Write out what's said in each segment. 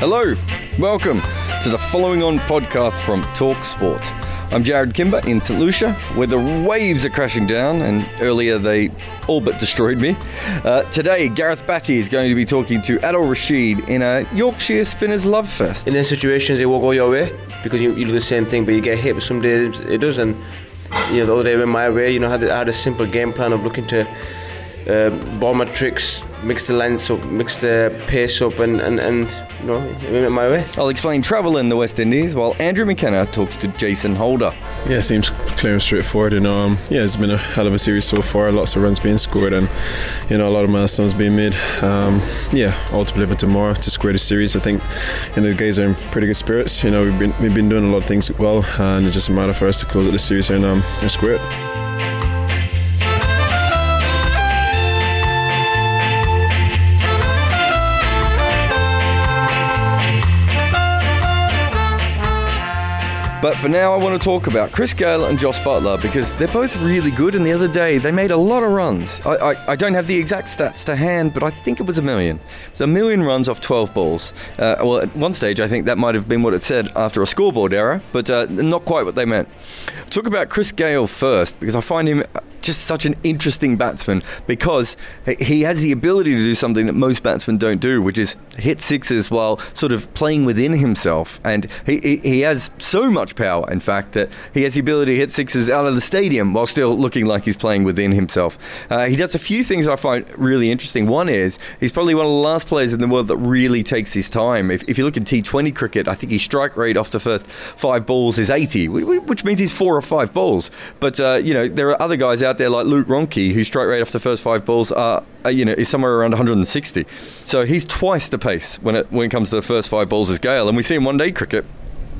Hello, welcome to the following on podcast from Talk Sport. I'm Jarrod Kimber in St. Lucia, where the waves are crashing down, and earlier they all but destroyed me. Uh, today, Gareth Batty is going to be talking to Adil Rashid in a Yorkshire Spinners Love Fest. In those situations, it will go your way because you, you do the same thing, but you get hit. But some days it doesn't. You know, the other day went my way. You know, I had, had a simple game plan of looking to uh, my tricks, mix the lengths up, mix the pace up, and, and, and you know, it my way. I'll explain travel in the West Indies while Andrew McKenna talks to Jason Holder. Yeah, seems clear and straightforward. You know, um, yeah, it's been a hell of a series so far. Lots of runs being scored, and you know, a lot of milestones being made. Um, yeah, all to live for tomorrow to square the series. I think you know the guys are in pretty good spirits. You know, we've been we've been doing a lot of things well, and it's just a matter for us to close out the series and um, and square it. But for now, I want to talk about Chris Gayle and Jos Buttler because they're both really good. And the other day, they made a lot of runs. I, I, I don't have the exact stats to hand, but I think it was a million. It was a million runs off 12 balls. Uh, well, at one stage, I think that might have been what it said after a scoreboard error, but uh, not quite what they meant. Talk about Chris Gayle first because I find him just such an interesting batsman because he has the ability to do something that most batsmen don't do, which is hit sixes while sort of playing within himself. And he, he, he has so much power, in fact, that he has the ability to hit sixes out of the stadium while still looking like he's playing within himself. Uh, he does a few things I find really interesting. One is he's probably one of the last players in the world that really takes his time. If, if you look at T20 cricket, I think his strike rate off the first five balls is 80, which means he's four or five balls. But, uh, you know, there are other guys out there like Luke Ronchi, whose strike rate off the first five balls are, uh, you know, is somewhere around 160. So he's twice the pace when it when it comes to the first five balls as Gayle, and we see in one day cricket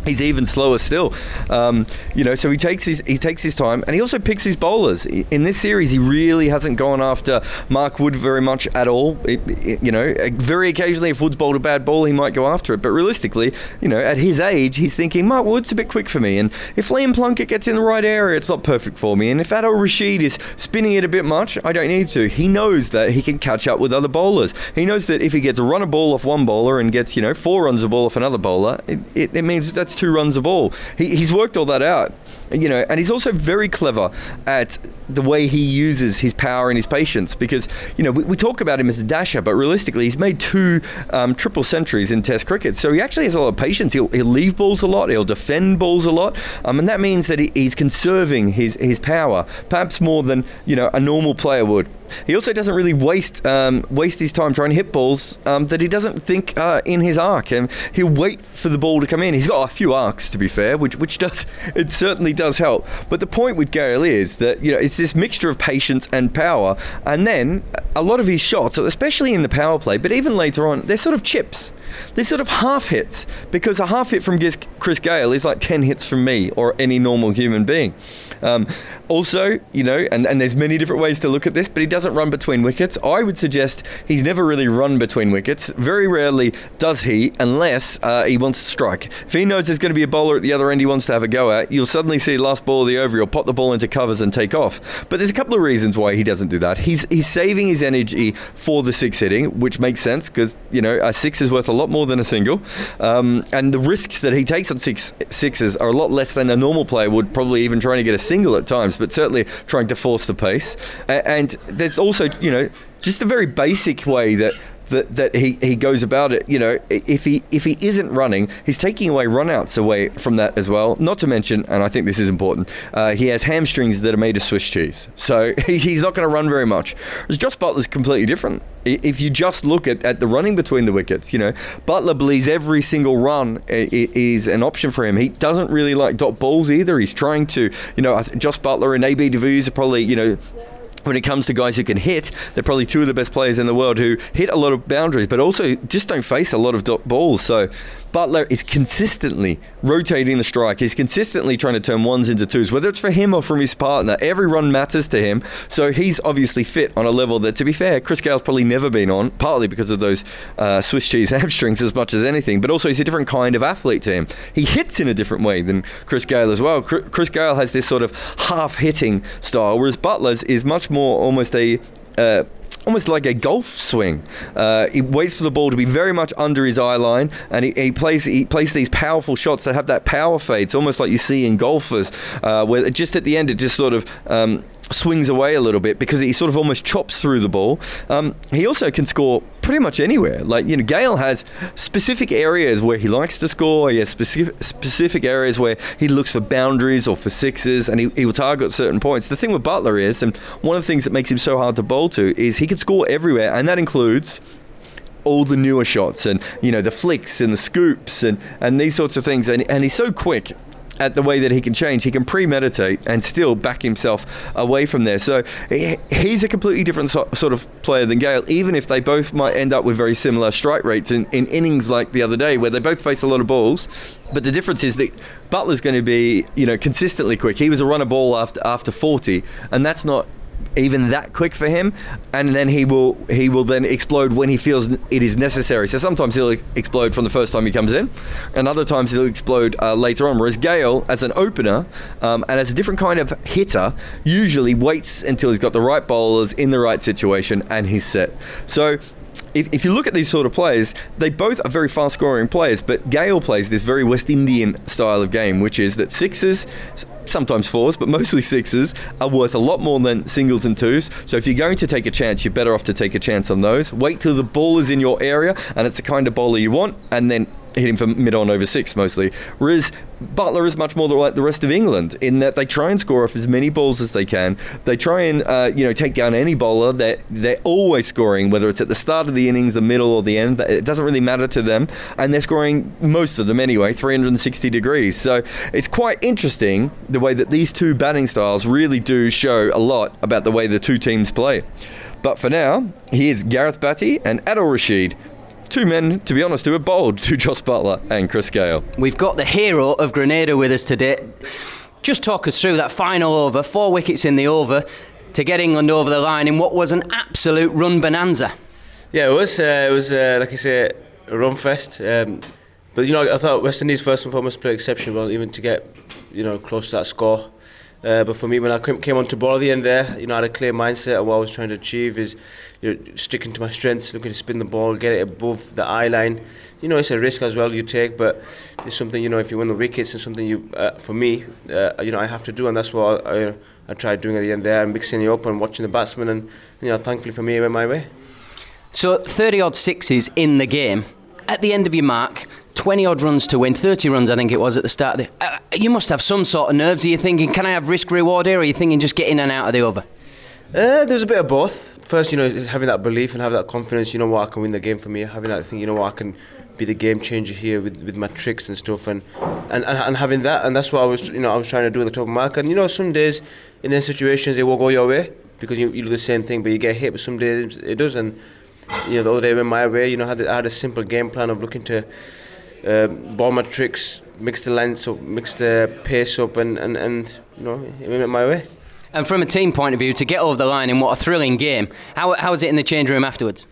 he's even slower still. Um, you know, so he takes his he takes his time, and he also picks his bowlers. In this series, he really hasn't gone after Mark Wood very much at all. It, it, you know, very occasionally, if Wood's bowled a bad ball, he might go after it. But realistically, you know, at his age, he's thinking Mark Wood's a bit quick for me, and if Liam Plunkett gets in the right area, it's not perfect for me. And if Adil Rashid is spinning it a bit much, I don't need to. He knows that he can catch up with other bowlers. He knows that if he gets a run of ball off one bowler and gets you know four runs of ball off another bowler, it, it, means two runs a ball. He, he's worked all that out you know, and he's also very clever at the way he uses his power and his patience because, you know, we, we talk about him as a dasher, but realistically, he's made two um, triple centuries in Test cricket. So he actually has a lot of patience. He'll, he'll leave balls a lot, he'll defend balls a lot, um, and that means that he, he's conserving his, his power, perhaps more than, you know, a normal player would. He also doesn't really waste um, waste his time trying to hit balls um, that he doesn't think uh, in his arc, and he'll wait for the ball to come in. He's got a few arcs, to be fair, which which does it certainly does help. But the point with Gayle is that you know it's this mixture of patience and power, and then a lot of his shots, especially in the power play, but even later on, they're sort of chips. they're sort of half hits because a half hit from Chris Gayle is like 10 hits from me or any normal human being. Um, also, you know, and, and there's many different ways to look at this, but he doesn't run between wickets. I would suggest he's never really run between wickets. Very rarely does he, unless uh, he wants to strike. If he knows there's going to be a bowler at the other end he wants to have a go at, you'll suddenly see last ball of the over, he'll pop the ball into covers and take off. But there's a couple of reasons why he doesn't do that. He's he's saving his energy for the six hitting, which makes sense because you know a six is worth a lot more than a single, um, and the risks that he takes on six sixes are a lot less than a normal player would probably even trying to get a single at times, but certainly trying to force the pace. And there's also you know just a very basic way that that, that he, he goes about it. You know, if he if he isn't running, he's taking away runouts away from that as well. Not to mention, and I think this is important, uh, he has hamstrings that are made of Swiss cheese, so he's not going to run very much. Whereas Jos Buttler's completely different. If you just look at, at the running between the wickets, you know, Buttler believes every single run is an option for him. He doesn't really like dot balls either. He's trying to, you know, Jos Buttler and AB de Villiers are probably, you know, when it comes to guys who can hit, they're probably two of the best players in the world who hit a lot of boundaries, but also just don't face a lot of balls. So Buttler is consistently rotating the strike. He's consistently trying to turn ones into twos, whether it's for him or from his partner. Every run matters to him. So he's obviously fit on a level that, to be fair, Chris Gayle's probably never been on, partly because of those uh, Swiss cheese hamstrings as much as anything, but also he's a different kind of athlete to him. He hits in a different way than Chris Gayle as well. Chris Gayle has this sort of half hitting style, whereas Buttler's is much more almost a uh, almost like a golf swing. Uh, he waits for the ball to be very much under his eye line, and he, he, plays he plays these powerful shots that have that power fade. It's almost like you see in golfers, uh, where just at the end it just sort of um, swings away a little bit because he sort of almost chops through the ball. Um, he also can score pretty much anywhere. Like you know, Gayle has specific areas where he likes to score. He has specific specific areas where he looks for boundaries or for sixes, and he, he will target certain points. The thing with Buttler is, and one of the things that makes him so hard to bowl to is he can score everywhere, and that includes all the newer shots and you know the flicks and the scoops and, and these sorts of things and, and he's so quick at the way that he can change. He can premeditate and still back himself away from there. So he's a completely different so, sort of player than Gayle, even if they both might end up with very similar strike rates in, in innings like the other day, where they both face a lot of balls. But the difference is that Buttler's going to be, you know, consistently quick. He was a runner ball after after 40, and that's not even that quick for him, and then he will he will then explode when he feels it is necessary. So sometimes he'll explode from the first time he comes in, and other times he'll explode uh, later on. Whereas Gayle, as an opener um, and as a different kind of hitter, usually waits until he's got the right bowlers in the right situation and he's set. So if, if, you look at these sort of players, they both are very fast scoring players, but Gayle plays this very West Indian style of game, which is that sixes sometimes fours, but mostly sixes, are worth a lot more than singles and twos. So if you're going to take a chance, you're better off to take a chance on those. Wait till the ball is in your area and it's the kind of bowler you want, and then hit him for mid on over six mostly. Whereas Buttler is much more like the rest of England in that they try and score off as many balls as they can. They try and uh, you know take down any bowler. They're, they're always scoring, whether it's at the start of the innings, the middle, or the end. It doesn't really matter to them, and they're scoring most of them anyway, 360 degrees. So it's quite interesting the way that these two batting styles really do show a lot about the way the two teams play. But for now, here's Gareth Batty and Adil Rashid two men, to be honest, who are bold to Jos Buttler and Chris Gayle. We've got the hero of Grenada with us today. Just talk us through that final over, four wickets in the over, to get England over the line in what was an absolute run bonanza. Yeah, it was. Uh, it was, uh, like I say, a run fest. Um, but, you know, I thought West Indies first and foremost played exceptionally well, even to get, you know, close to that score. Uh, but for me, when I came on to ball at the end there, you know, I had a clear mindset of what I was trying to achieve is you know, sticking to my strengths, looking to spin the ball, get it above the eye line. You know, it's a risk as well you take, but it's something, you know, if you win the wickets, it's something you, uh, for me, uh, you know, I have to do, and that's what I, I tried doing at the end there, and mixing it up and watching the batsmen, and, you know, thankfully for me, it went my way. So 30 odd sixes in the game. At the end of your mark, 20 odd runs to win, 30 runs I think it was at the start. The, uh, you must have some sort of nerves. Are you thinking, can I have risk reward here, or are you thinking just get in and out of the over? Uh, there's a bit of both. First, you know, having that belief and having that confidence, you know what, I can win the game for me. Having that thing, you know what, I can be the game changer here with, with my tricks and stuff. And, and, and, and having that, and that's what I was, you know, I was trying to do at the top of my mark. And, you know, some days in those situations, it will go your way because you, you do the same thing, but you get hit, but some days it does. And you know, the other day went my way. You know, I had, I had a simple game plan of looking to uh, ball my tricks, mix the lengths up, mix the pace up, and, and, and you know, it my way. And from a team point of view, to get over the line in what a thrilling game, how, how was it in the change room afterwards?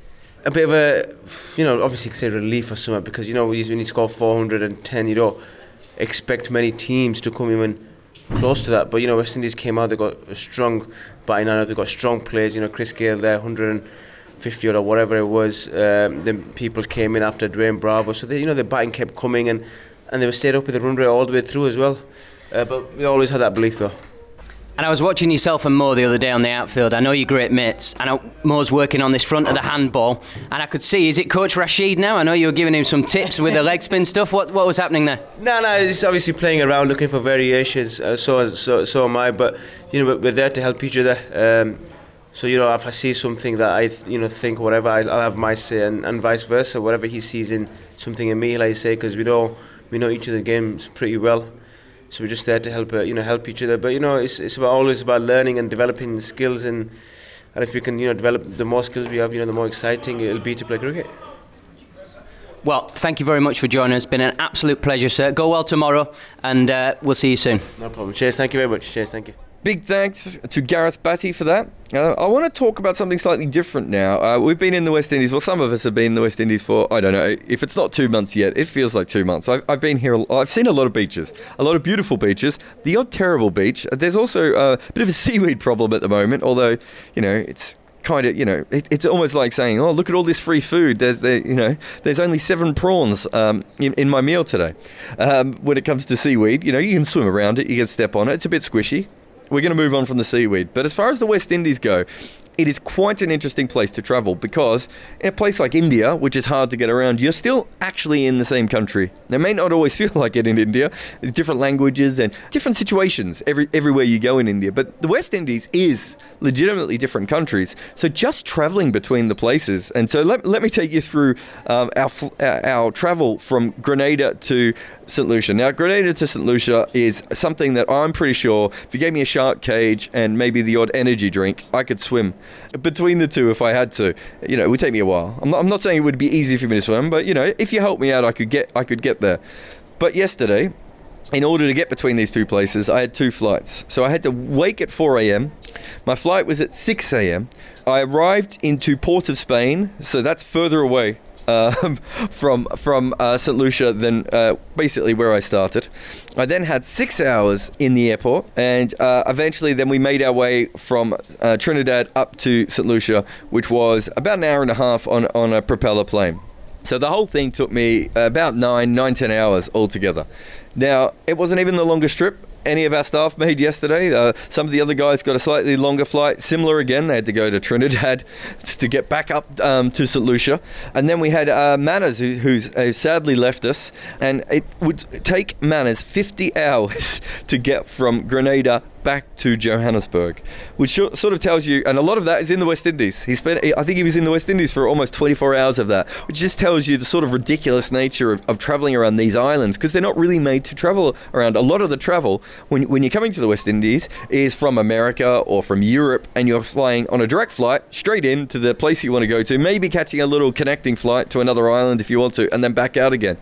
A bit of a, you know, obviously say relief or something because, you know, when you score 410, you don't expect many teams to come even close to that. But, you know, West Indies came out, they got a strong batting lineup, they got strong players, you know, Chris Gayle there, 150 or whatever it was. Um, then people came in after Dwayne Bravo. So, they, you know, the batting kept coming and, and they were stayed up with the run rate all the way through as well. Uh, but we always had that belief though. And I was watching yourself and Mo the other day on the outfield. I know you're great mates. I know Mo's working on this front of the handball, and I could see. Is it Coach Rashid now? I know you were giving him some tips with the leg spin stuff. What what was happening there? No, no, he's obviously playing around, looking for variations. Uh, so so so am I. But you know, we're there to help each other. Um, so you know, if I see something that I you know think whatever, I'll have my say, and, and vice versa. Whatever he sees in something in me, like I say, because we know we know each other's games pretty well. So we're just there to help, uh, you know, help each other. But you know, it's it's about always about learning and developing skills, and and if we can, you know, develop the more skills we have, you know, the more exciting it'll be to play cricket. Well, thank you very much for joining us. It's been an absolute pleasure, sir. Go well tomorrow, and uh, we'll see you soon. No problem. Cheers. Thank you very much. Cheers. Thank you. Big thanks to Gareth Batty for that. Uh, I want to talk about something slightly different now. Uh, we've been in the West Indies. Well, some of us have been in the West Indies for I don't know if it's not two months yet. It feels like two months. I've, I've been here. I've seen a lot of beaches, a lot of beautiful beaches. The odd terrible beach. There's also a bit of a seaweed problem at the moment. Although you know it's kind of, you know, it, it's almost like saying, "Oh, look at all this free food." There's, there, you know, there's only seven prawns um, in, in, my meal today. Um, when it comes to seaweed, you know, you can swim around it, you can step on it. It's a bit squishy we're going to move on from the seaweed. But as far as the West Indies go, it is quite an interesting place to travel because in a place like India, which is hard to get around, you're still actually in the same country. It may not always feel like it in India. There's different languages and different situations every, everywhere you go in India. But the West Indies is legitimately different countries. So just traveling between the places. And so let, let me take you through um, our, our travel from Grenada to St. Lucia. Now, Grenada to St. Lucia is something that I'm pretty sure if you gave me a shark cage and maybe the odd energy drink, I could swim between the two if I had to. You know, it would take me a while. I'm not, I'm not saying it would be easy for me to swim, but you know, if you help me out, I could get I could get there. But yesterday, in order to get between these two places, I had two flights. So I had to wake at 4 a.m. My flight was at 6 a.m. I arrived into Port of Spain, so that's further away um, from from uh, St Lucia than uh, basically where I started. I then had six hours in the airport, and uh, eventually then we made our way from uh, Trinidad up to St Lucia, which was about an hour and a half on on a propeller plane. So the whole thing took me about nine, nine, ten hours altogether. Now, it wasn't even the longest trip any of our staff made yesterday. Uh, some of the other guys got a slightly longer flight, similar again. They had to go to Trinidad to get back up um, to St. Lucia. And then we had uh, Manners, who, who's uh, sadly left us. And it would take Manners 50 hours to get from Grenada back to Johannesburg, which sort of tells you, and a lot of that is in the West Indies. He spent, I think he was in the West Indies for almost 24 hours of that, which just tells you the sort of ridiculous nature of, of traveling around these islands because they're not really made to travel around. A lot of the travel, when, when you're coming to the West Indies, is from America or from Europe, and you're flying on a direct flight straight in to the place you want to go to, maybe catching a little connecting flight to another island if you want to, and then back out again.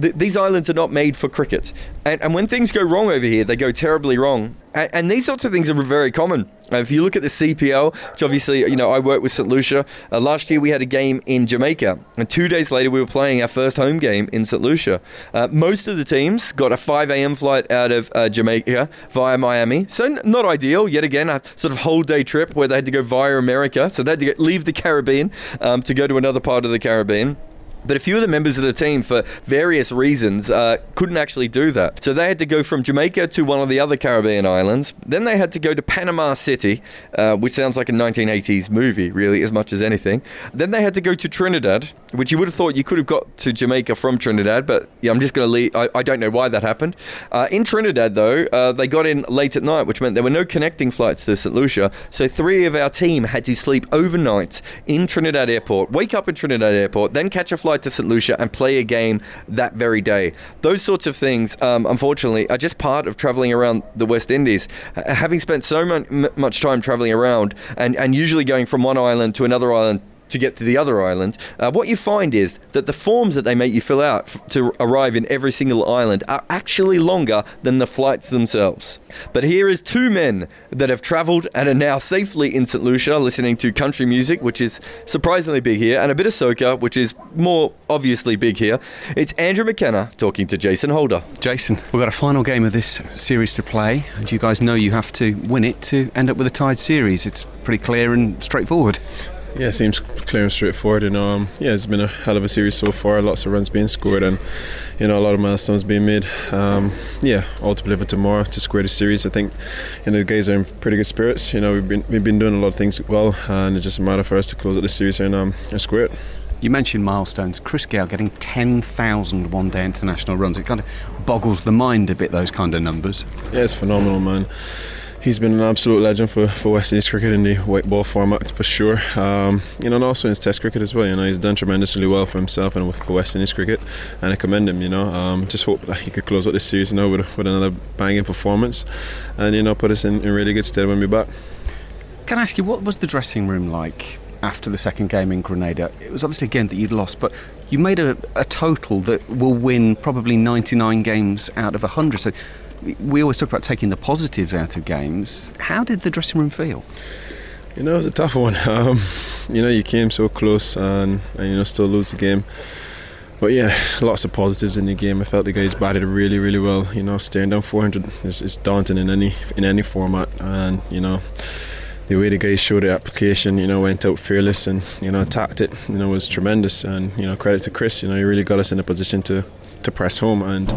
Th- these islands are not made for cricket. And, and when things go wrong over here, they go terribly wrong. And, and these sorts of things are very common. If you look at the CPL, which obviously, you know, I work with St. Lucia. Uh, last year we had a game in Jamaica, and two days later we were playing our first home game in St. Lucia. Uh, most of the teams got a 5 a.m. flight out of uh, Jamaica via Miami, so n- not ideal. Yet again, a sort of whole day trip where they had to go via America, so they had to get, leave the Caribbean um, to go to another part of the Caribbean. But a few of the members of the team, for various reasons, uh, couldn't actually do that. So they had to go from Jamaica to one of the other Caribbean islands. Then they had to go to Panama City, uh, which sounds like a 1980s movie, really, as much as anything. Then they had to go to Trinidad, which you would have thought you could have got to Jamaica from Trinidad, but yeah, I'm just going to leave. I, I, don't know why that happened. Uh, in Trinidad, though, uh, they got in late at night, which meant there were no connecting flights to St. Lucia. So three of our team had to sleep overnight in Trinidad Airport, wake up in Trinidad Airport, then catch a flight flight to St. Lucia and play a game that very day. Those sorts of things, um, unfortunately, are just part of traveling around the West Indies. Having spent so much, much time traveling around and, and usually going from one island to another island to get to the other island, uh, what you find is that the forms that they make you fill out f- to arrive in every single island are actually longer than the flights themselves. But here is two men that have travelled and are now safely in St. Lucia listening to country music, which is surprisingly big here, and a bit of soca, which is more obviously big here. It's Andrew McKenna talking to Jason Holder. Jason, we've got a final game of this series to play, and you guys know you have to win it to end up with a tied series. It's pretty clear and straightforward. Yeah, it seems clear and straightforward. And um, yeah, it's been a hell of a series so far. Lots of runs being scored, and you know a lot of milestones being made. Um, yeah, all to deliver tomorrow to square the series. I think you know the guys are in pretty good spirits. You know we've been we've been doing a lot of things well, and it's just a matter for us to close out the series and um, and square it. You mentioned milestones. Chris Gayle getting 10,000 one day international runs. It kind of boggles the mind a bit, those kind of numbers. Yeah, it's phenomenal, man he's been an absolute legend for, for West Indies cricket in the white ball format for sure. Um, you know, and also in his Test cricket as well. You know, he's done tremendously well for himself and for West Indies cricket, and I commend him. You know, um, just hope that he could close out this series you know with, with another banging performance, and you know put us in, in really good stead when we're back. Can I ask you what was the dressing room like? After the second game in Grenada, it was obviously a game that you'd lost, but you made a, a total that will win probably 99 games out of 100. So we always talk about taking the positives out of games. How did the dressing room feel? You know, it was a tough one. Um, you know, you came so close and, and you know still lose the game. But yeah, lots of positives in the game. I felt the guys batted really, really well. You know, staring down 400 is, is daunting in any in any format, and you know the way the guys showed the application, you know, went out fearless and you know attacked it, you know, was tremendous. And you know, credit to Chris, you know, he really got us in a position to to press home and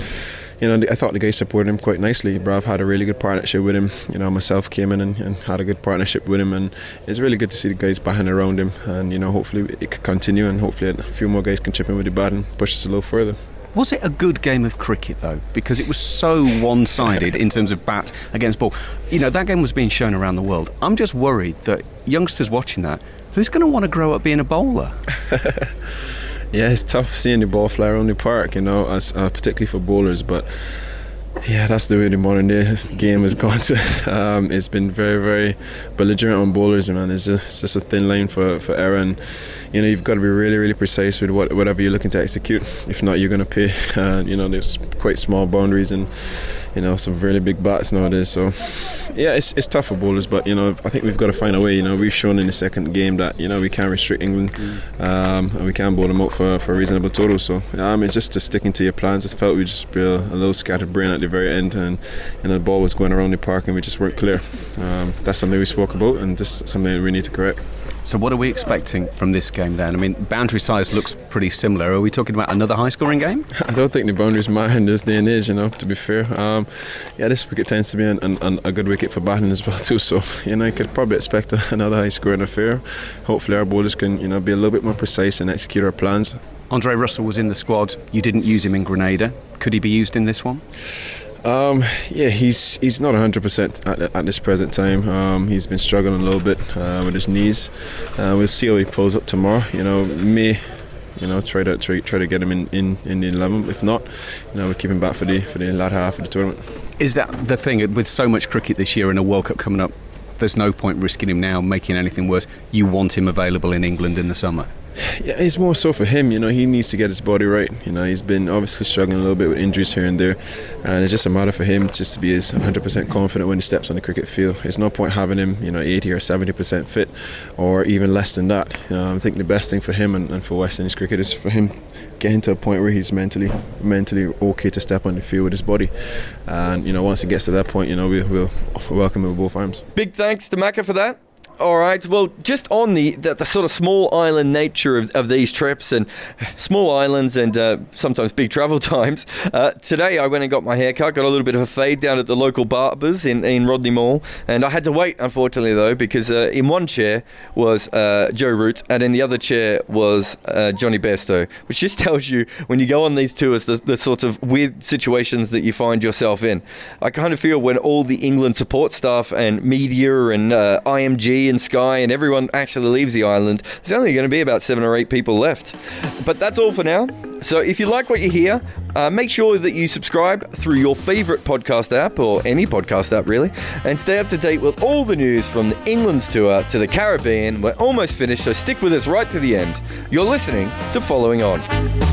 you know, I thought the guys supported him quite nicely. Brav had a really good partnership with him. You know, myself came in and, and, had a good partnership with him, and it's really good to see the guys behind around him. And you know, hopefully it could continue, and hopefully a few more guys can chip in with the bat and push us a little further. Was it a good game of cricket though? Because it was so one-sided in terms of bat against ball. You know, that game was being shown around the world. I'm just worried that youngsters watching that, who's going to want to grow up being a bowler? yeah, it's tough seeing the ball fly around the park, you know, as, uh, particularly for bowlers. But yeah, that's the way the modern day game has gone to. Um, it's been very, very belligerent on bowlers, man. It's, a, it's just a thin line for, for error. And, you know, you've got to be really, really precise with what, whatever you're looking to execute. If not, you're going to pay. Uh, you know, there's quite small boundaries and you know some really big bats nowadays. So yeah, it's, it's tough for bowlers, but you know I think we've got to find a way. You know we've shown in the second game that you know we can restrict England um, and we can bowl them out for, for a reasonable total. So um, it's just to sticking to your plans. I felt we just be a, a, little scattered brain at the very end, and you know the ball was going around the park and we just weren't clear. Um, that's something we spoke about and just something we need to correct. So, what are we expecting from this game then? I mean, boundary size looks pretty similar. Are we talking about another high scoring game? I don't think the boundary's mine in this day and age, you know, to be fair. Um, yeah, this wicket tends to be an, an, a good wicket for batting as well, too. So, you know, you could probably expect another high scoring affair. Hopefully, our bowlers can, you know, be a little bit more precise and execute our plans. Andre Russell was in the squad. You didn't use him in Grenada. Could he be used in this one? Um, yeah, he's he's not 100% at, at this present time. Um, he's been struggling a little bit uh, with his knees. Uh, we'll see how he pulls up tomorrow. You know, may you know try to try, try to get him in, in, in the 11. If not, you know, we'll keep him back for the for the latter half of the tournament. Is that the thing with so much cricket this year and a World Cup coming up? There's no point risking him now, making anything worse. You want him available in England in the summer. Yeah, it's more so for him. You know, he needs to get his body right. You know, he's been obviously struggling a little bit with injuries here and there, and it's just a matter for him just to be as 100% confident when he steps on the cricket field. There's no point having him, you know, 80 or 70% fit, or even less than that. I think the best thing for him and, and for West Indies cricket is for him getting to a point where he's mentally mentally okay to step on the field with his body. And you know, once he gets to that point, you know, we, will welcome him with both arms. Big thanks to Macca for that. All right. Well, just on the, the, the, sort of small island nature of, of these trips and small islands and uh, sometimes big travel times, uh, today I went and got my haircut, got a little bit of a fade down at the local barber's in, in Rodney Mall. And I had to wait, unfortunately, though, because uh, in one chair was uh, Joe Root and in the other chair was uh, Jonny Bairstow, which just tells you when you go on these tours the, the sort of weird situations that you find yourself in. I kind of feel when all the England support staff and media and uh, IMG and sky and everyone actually leaves the island, there's only going to be about seven or eight people left. But that's all for now. So if you like what you hear, uh, make sure that you subscribe through your favourite podcast app or any podcast app really, and stay up to date with all the news from the England's tour to the Caribbean. We're almost finished, so stick with us right to the end. You're listening to Following On.